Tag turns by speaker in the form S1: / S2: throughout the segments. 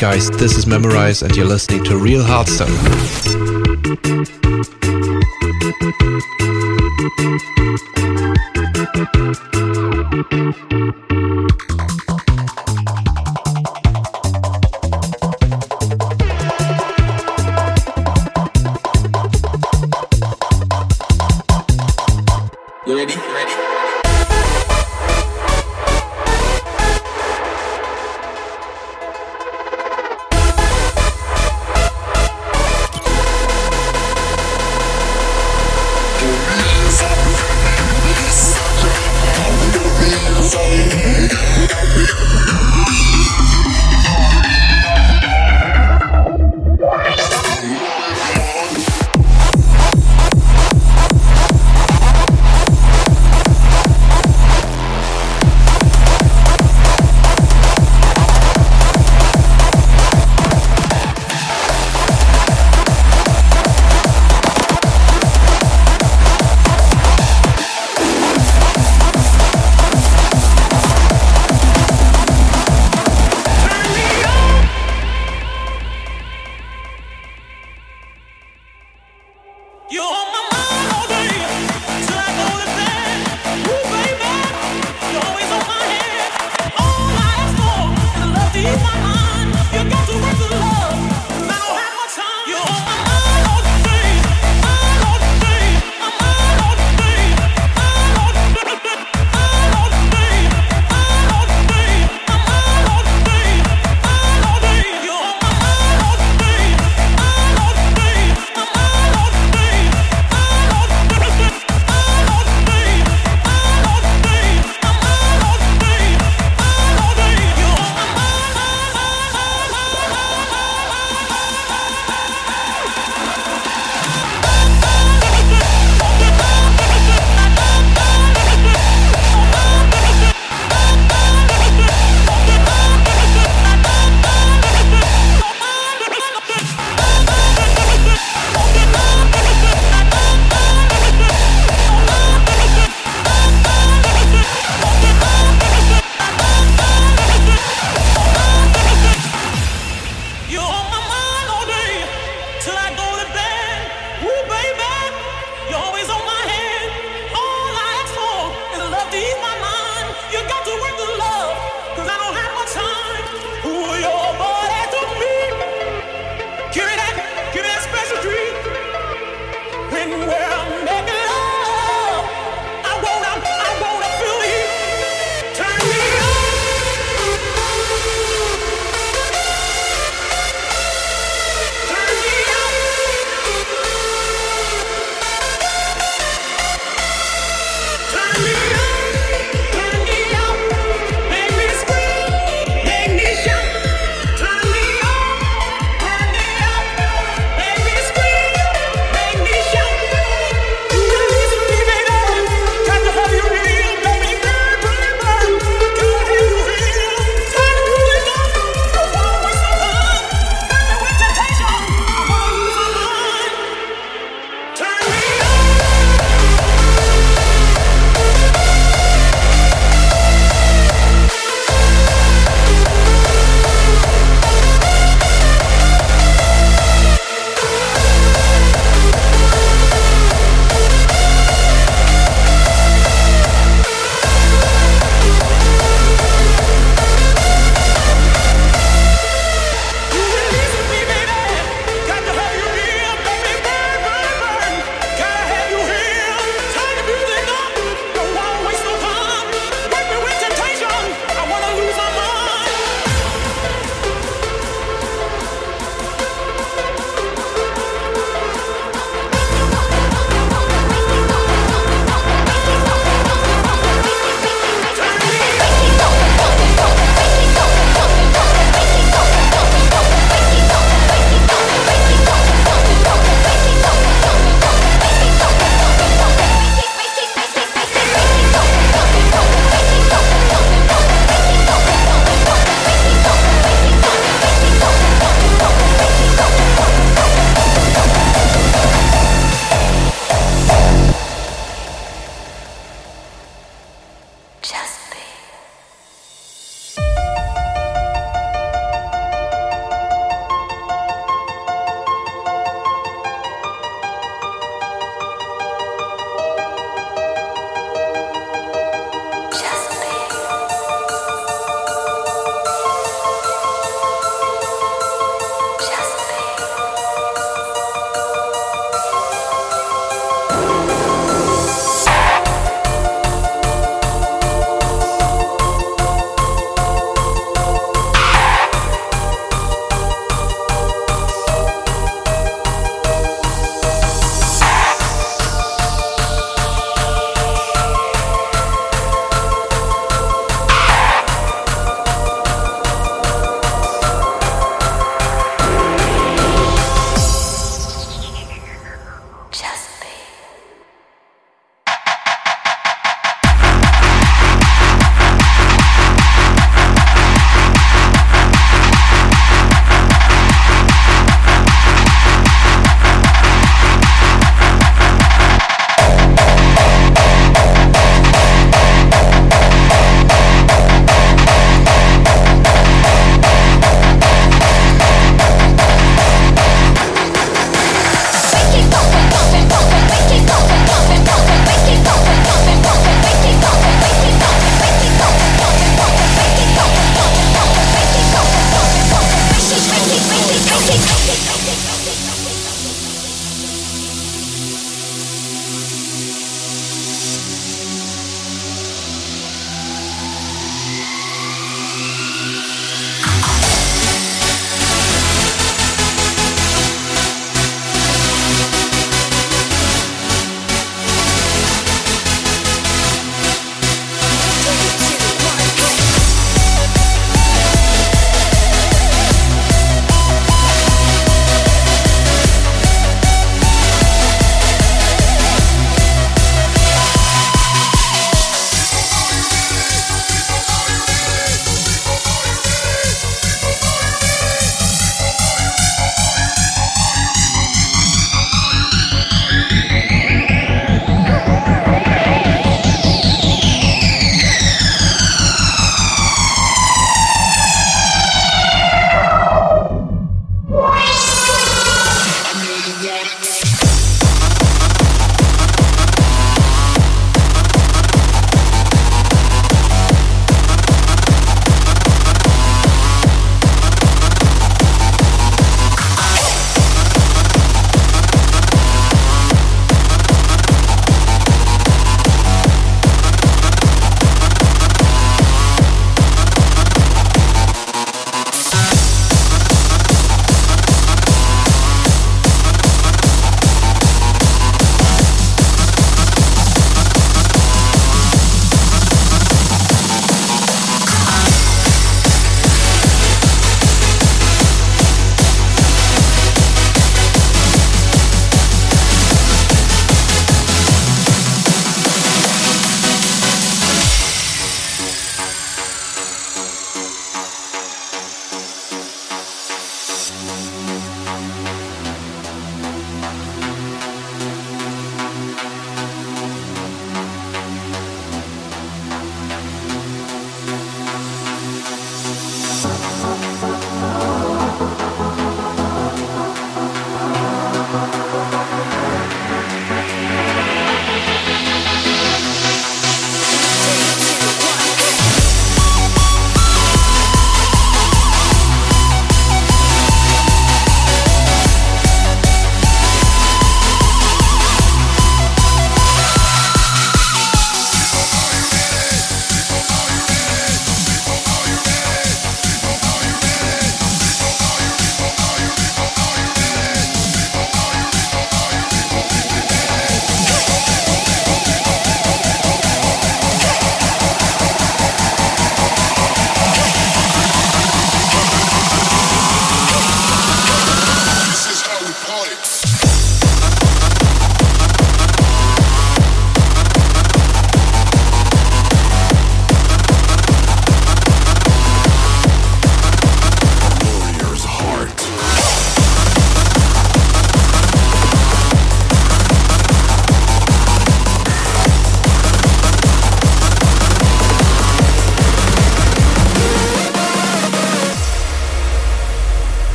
S1: guys, this is Memorize, and you're listening to Real
S2: Hard
S3: Stuff.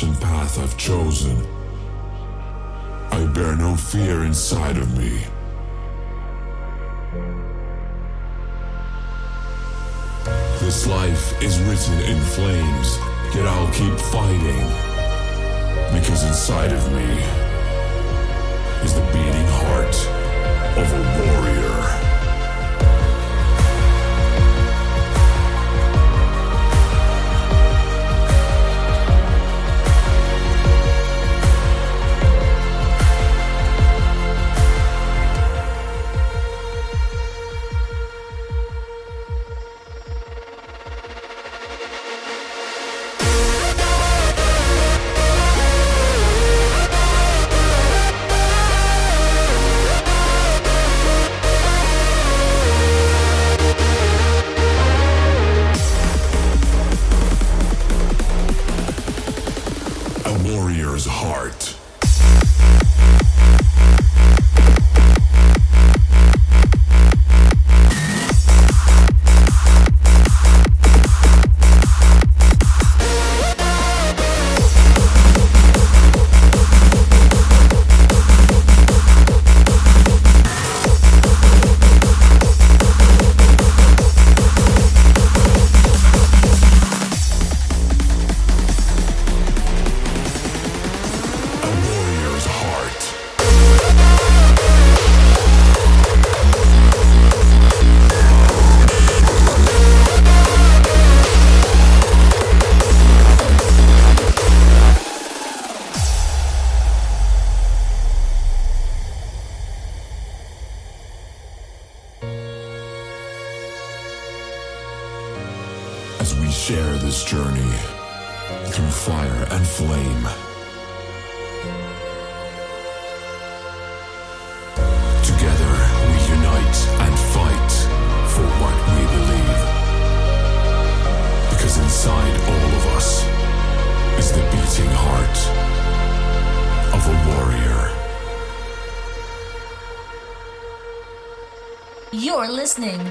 S3: Path I've chosen. I bear no fear inside of me. This life is written in flames, yet I'll keep fighting. Because inside of me is the beating heart of a warrior.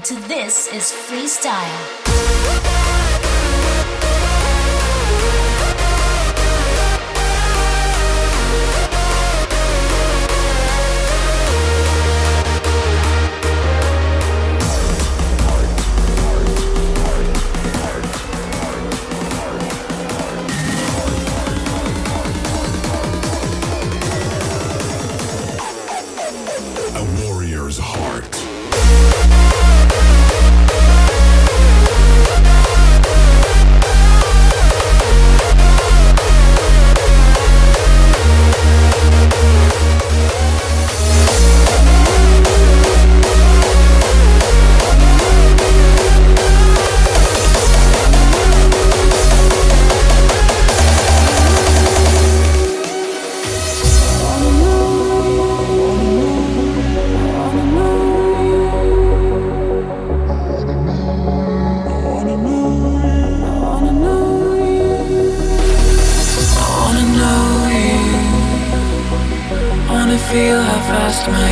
S4: To This is Freestyle. my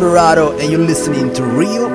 S4: Ferraro, and you're listening to Real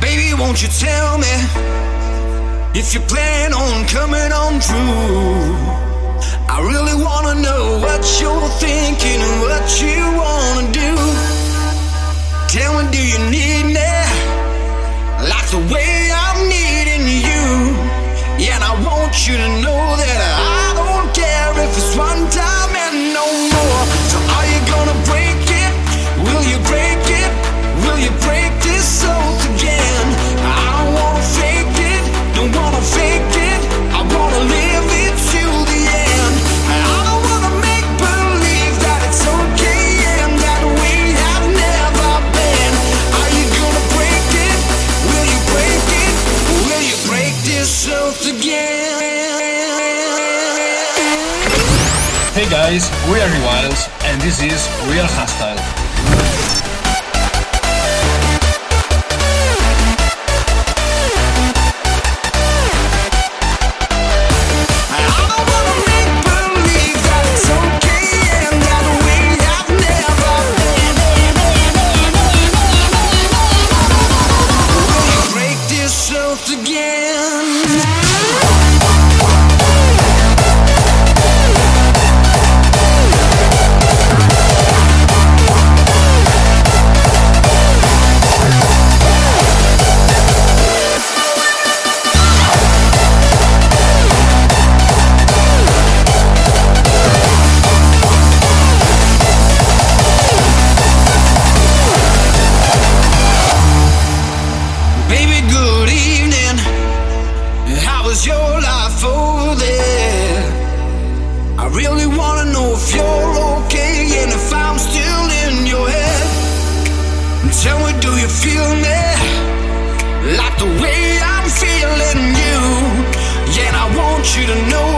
S5: Baby, won't you
S6: tell me if you plan on coming on through? I really wanna know what you're thinking and what you wanna do. Tell me, do you need me like the way I'm needing you? Yeah, and I want you to know that I don't care if it's one time and no. We Are
S7: Rewildz and this is
S6: we are Hostile. you to
S8: know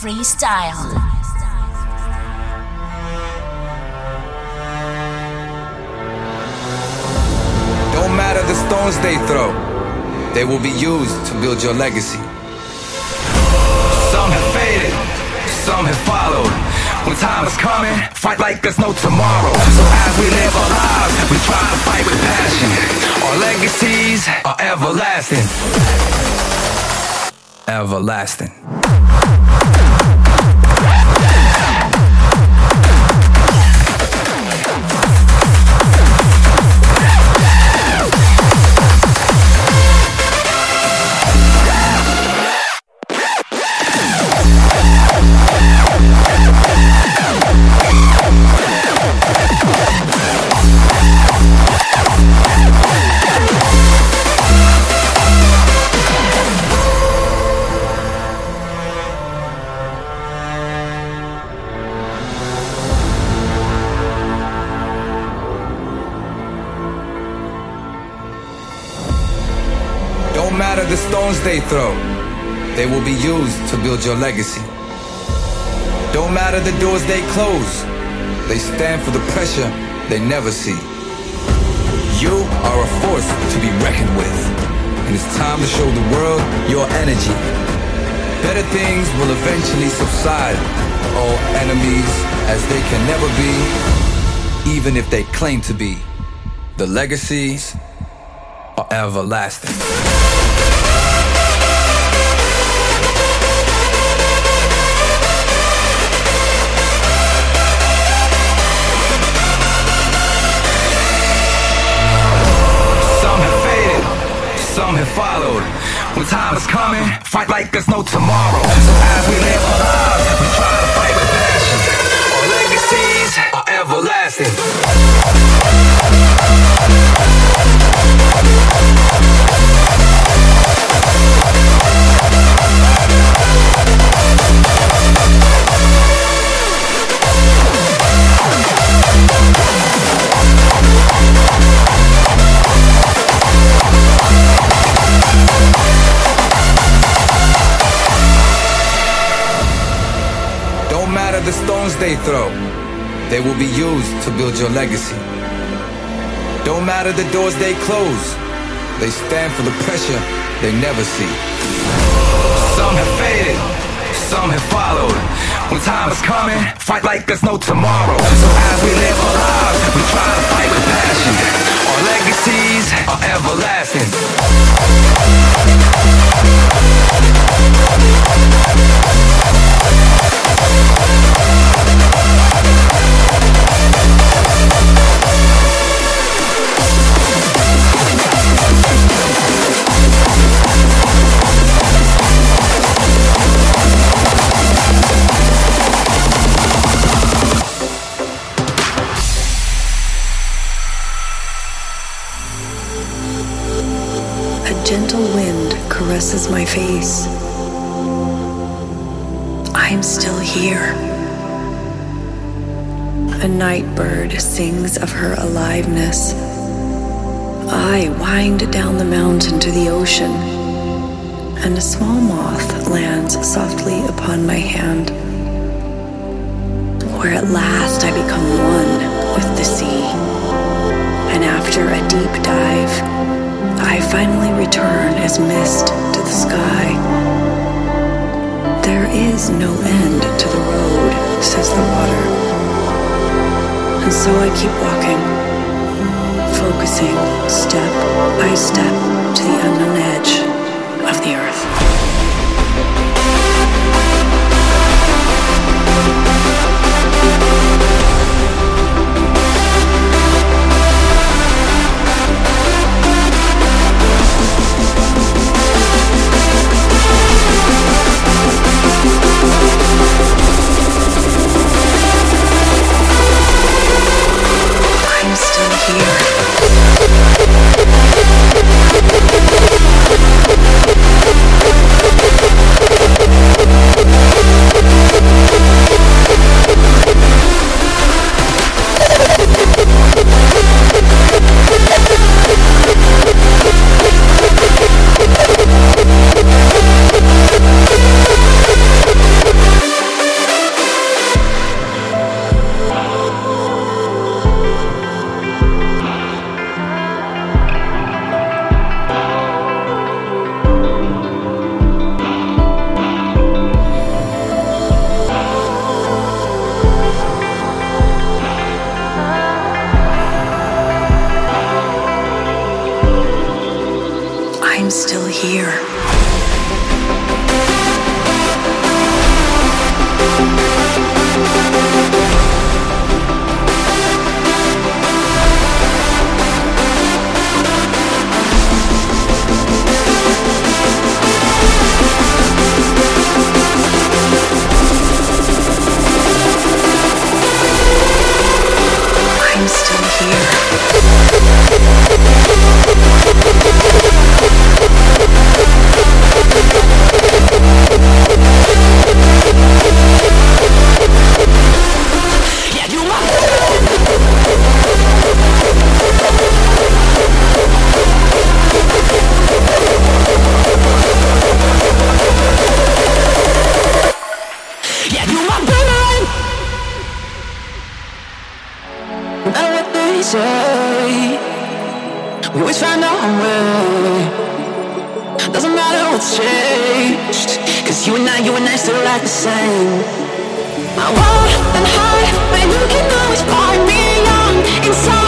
S8: freestyle.
S9: Don't matter the stones they throw, they will be used to build your legacy. Some have faded, some have followed. When time is coming, fight like there's no tomorrow. So as we live our lives, we try to fight with passion. Our legacies are everlasting. Everlasting. They throw, they will be used to build your legacy. Don't matter the doors they close, they stand for the pressure they never see. You are a force to be reckoned with, and it's time to show the world your energy. Better things will eventually subside, all enemies as they can never be, even if they claim to be. The legacies are everlasting. When time is coming, fight like there's no tomorrow. So as we live our lives, we try to fight with passion. Our legacies are everlasting. They throw, they will be used to build your legacy. Don't matter the doors they close, they stand for the pressure they never see. Some have faded, some have followed. When time is coming, fight like there's no tomorrow. So as we live our lives, we try to fight with passion. Our legacies are everlasting.
S10: Face. I'm still here. A night bird sings of her aliveness. I wind down the mountain to the ocean, and a small moth lands softly upon my hand, where at last I become one with the sea. And after a deep dive, I finally return as mist to the sky. There is no end to the road, says the water. And so I keep walking, focusing step by step to the unknown edge of the earth.
S11: and high, but you can always find me young inside.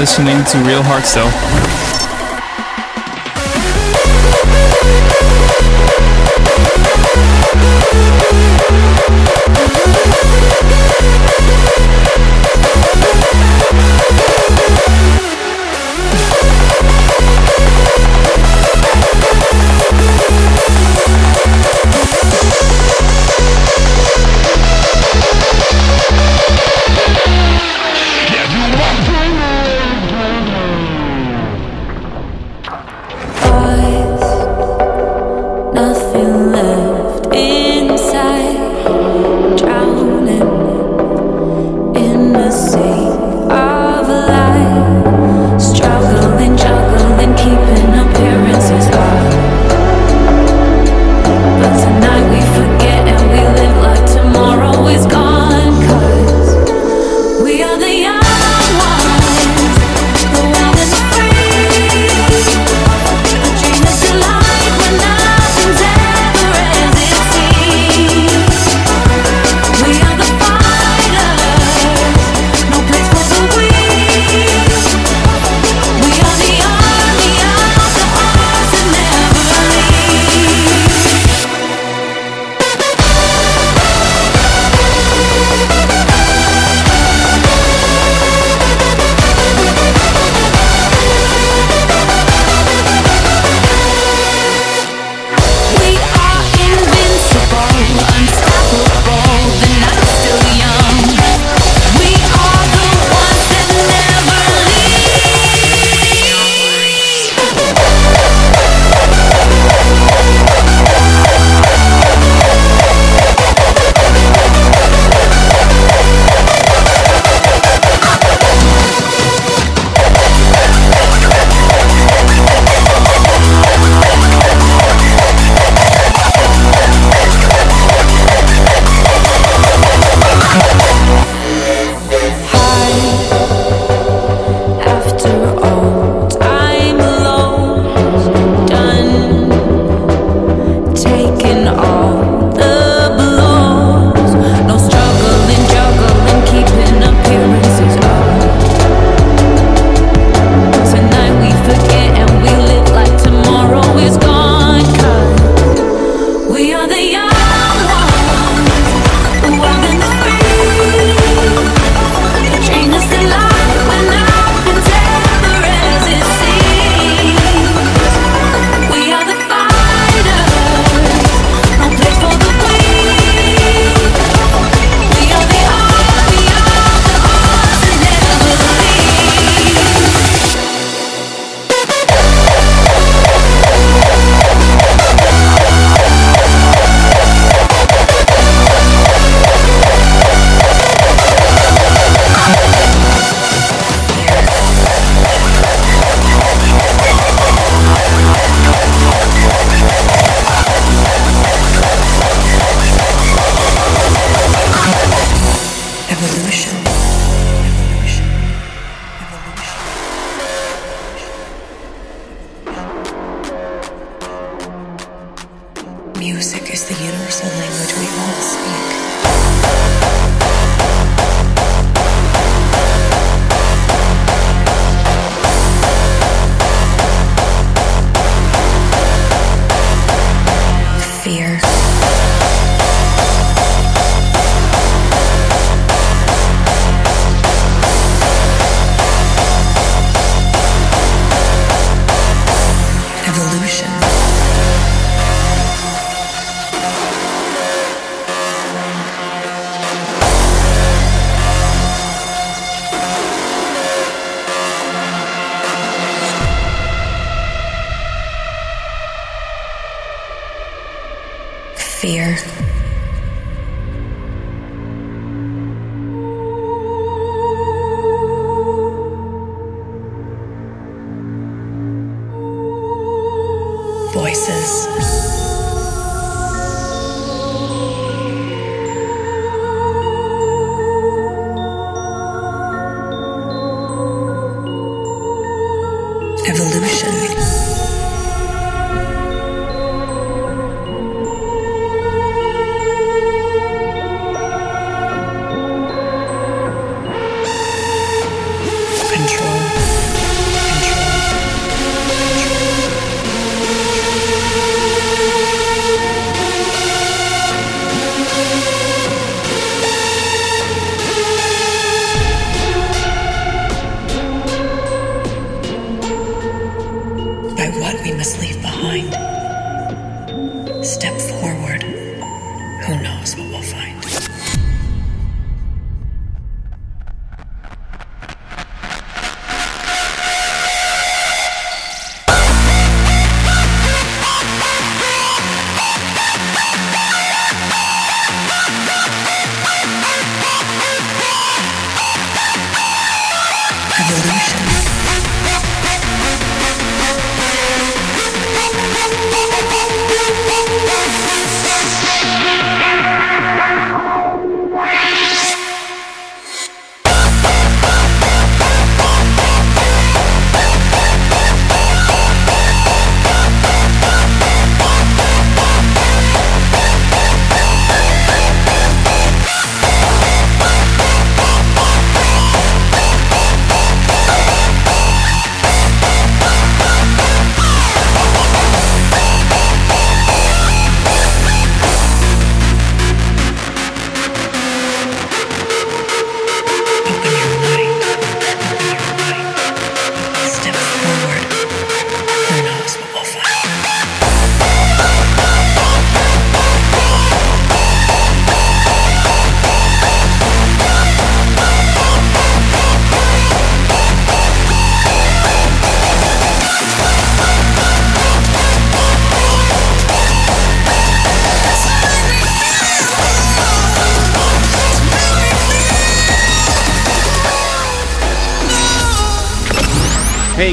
S4: listening to Real Hardstyle.
S10: fear.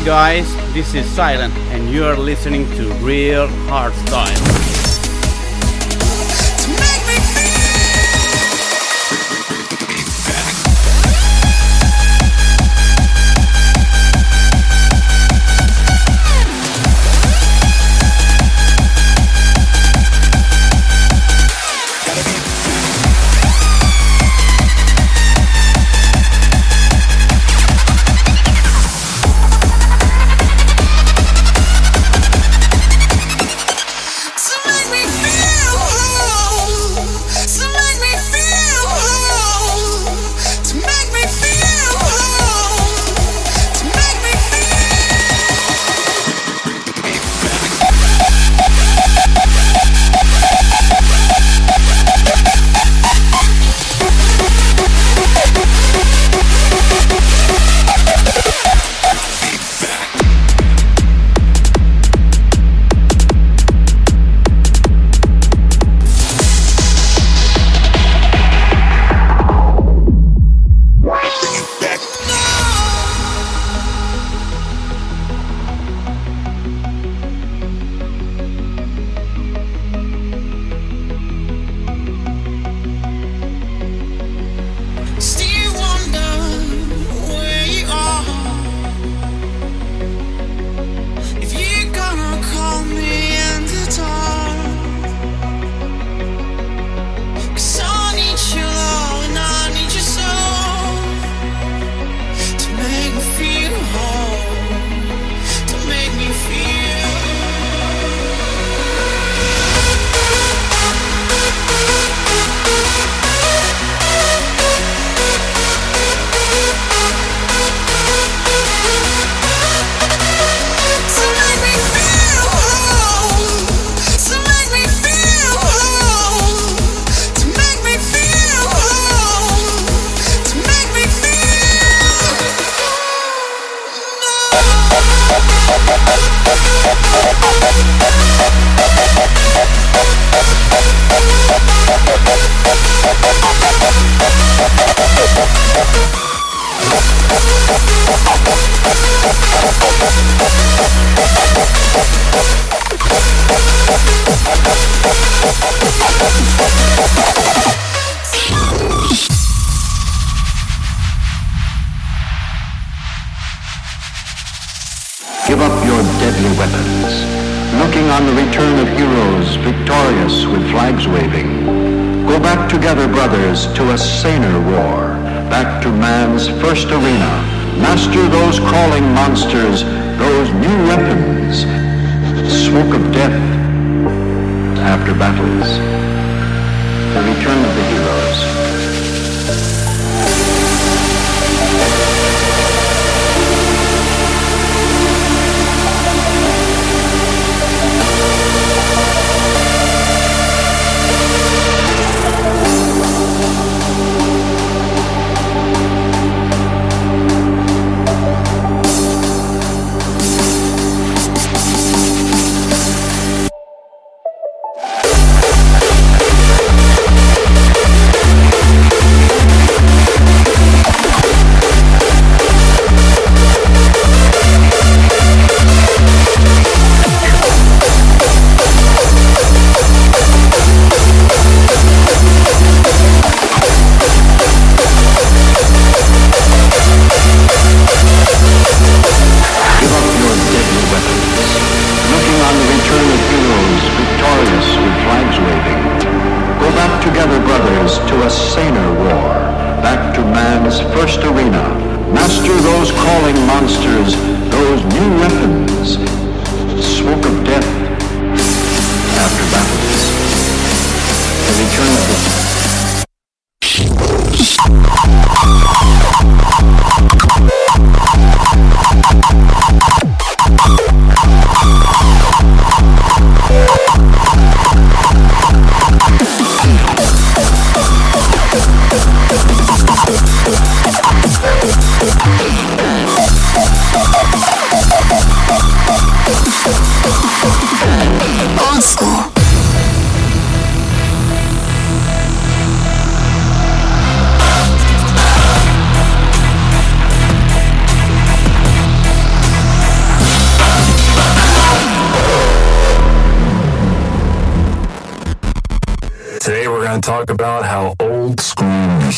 S12: guys, this is Silent and you're listening to Real Hardstyle.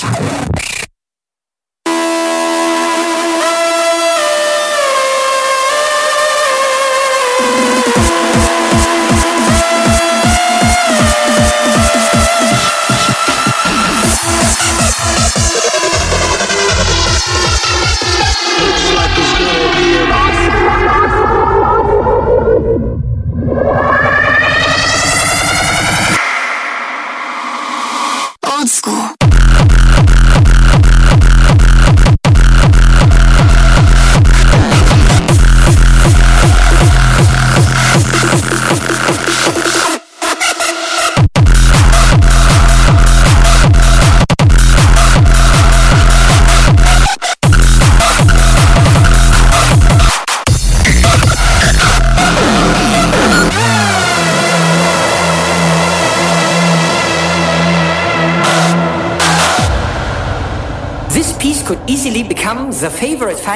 S13: Thank you.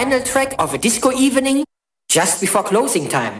S13: final track of a disco evening just before closing time.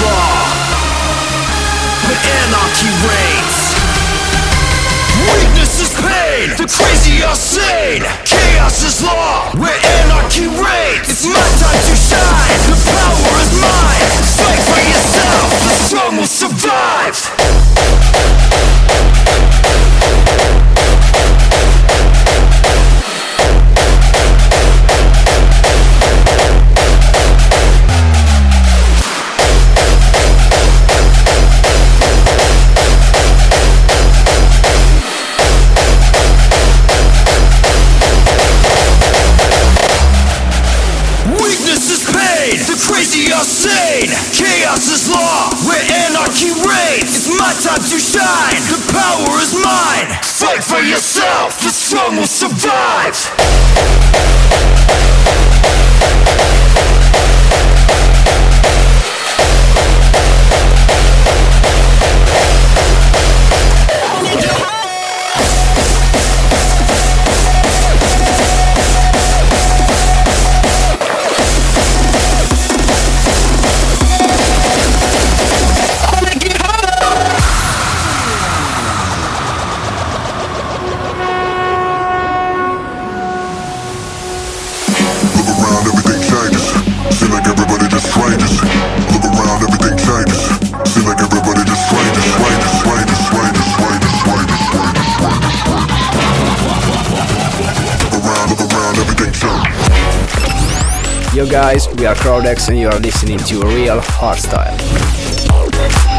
S6: far But anarchy reigns. Weakness is pain, the crazy are sane Chaos is law, where anarchy reigns. It's my time to shine, the power is mine. Fight for yourself, the strong will survive.
S2: guys, we are Crowdex and you are listening to Real Hardstyle.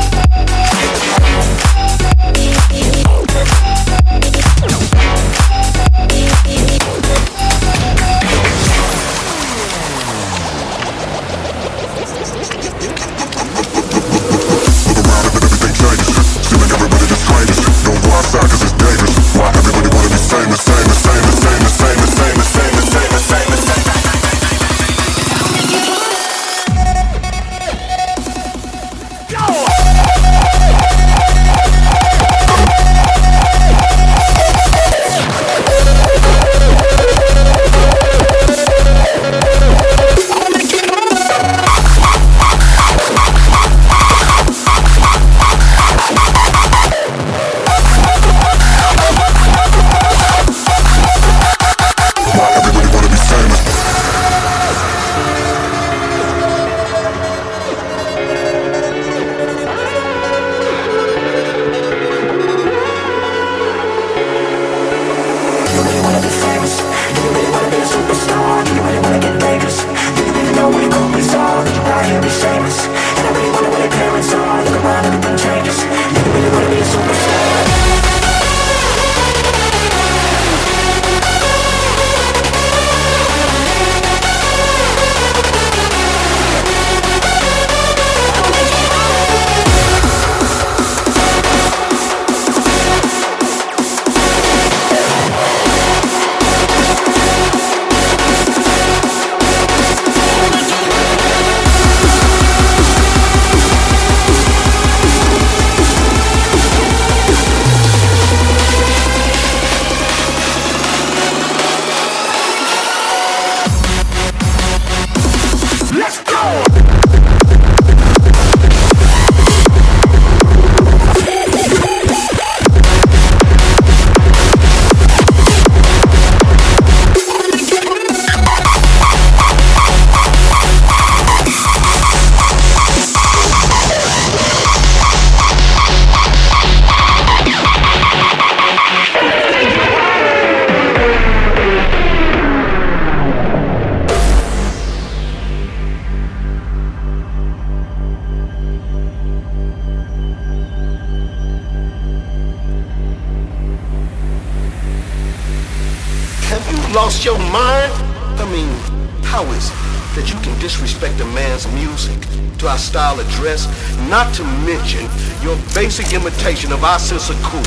S14: Sense of cool?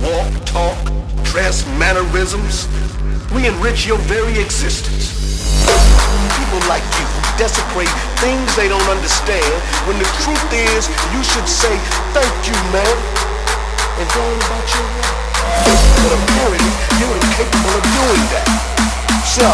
S14: Walk, talk, dress, mannerisms. We enrich your very existence. People like you desecrate things they don't understand when the truth is you should say thank you man and go about your. But apparently you're incapable of doing that. So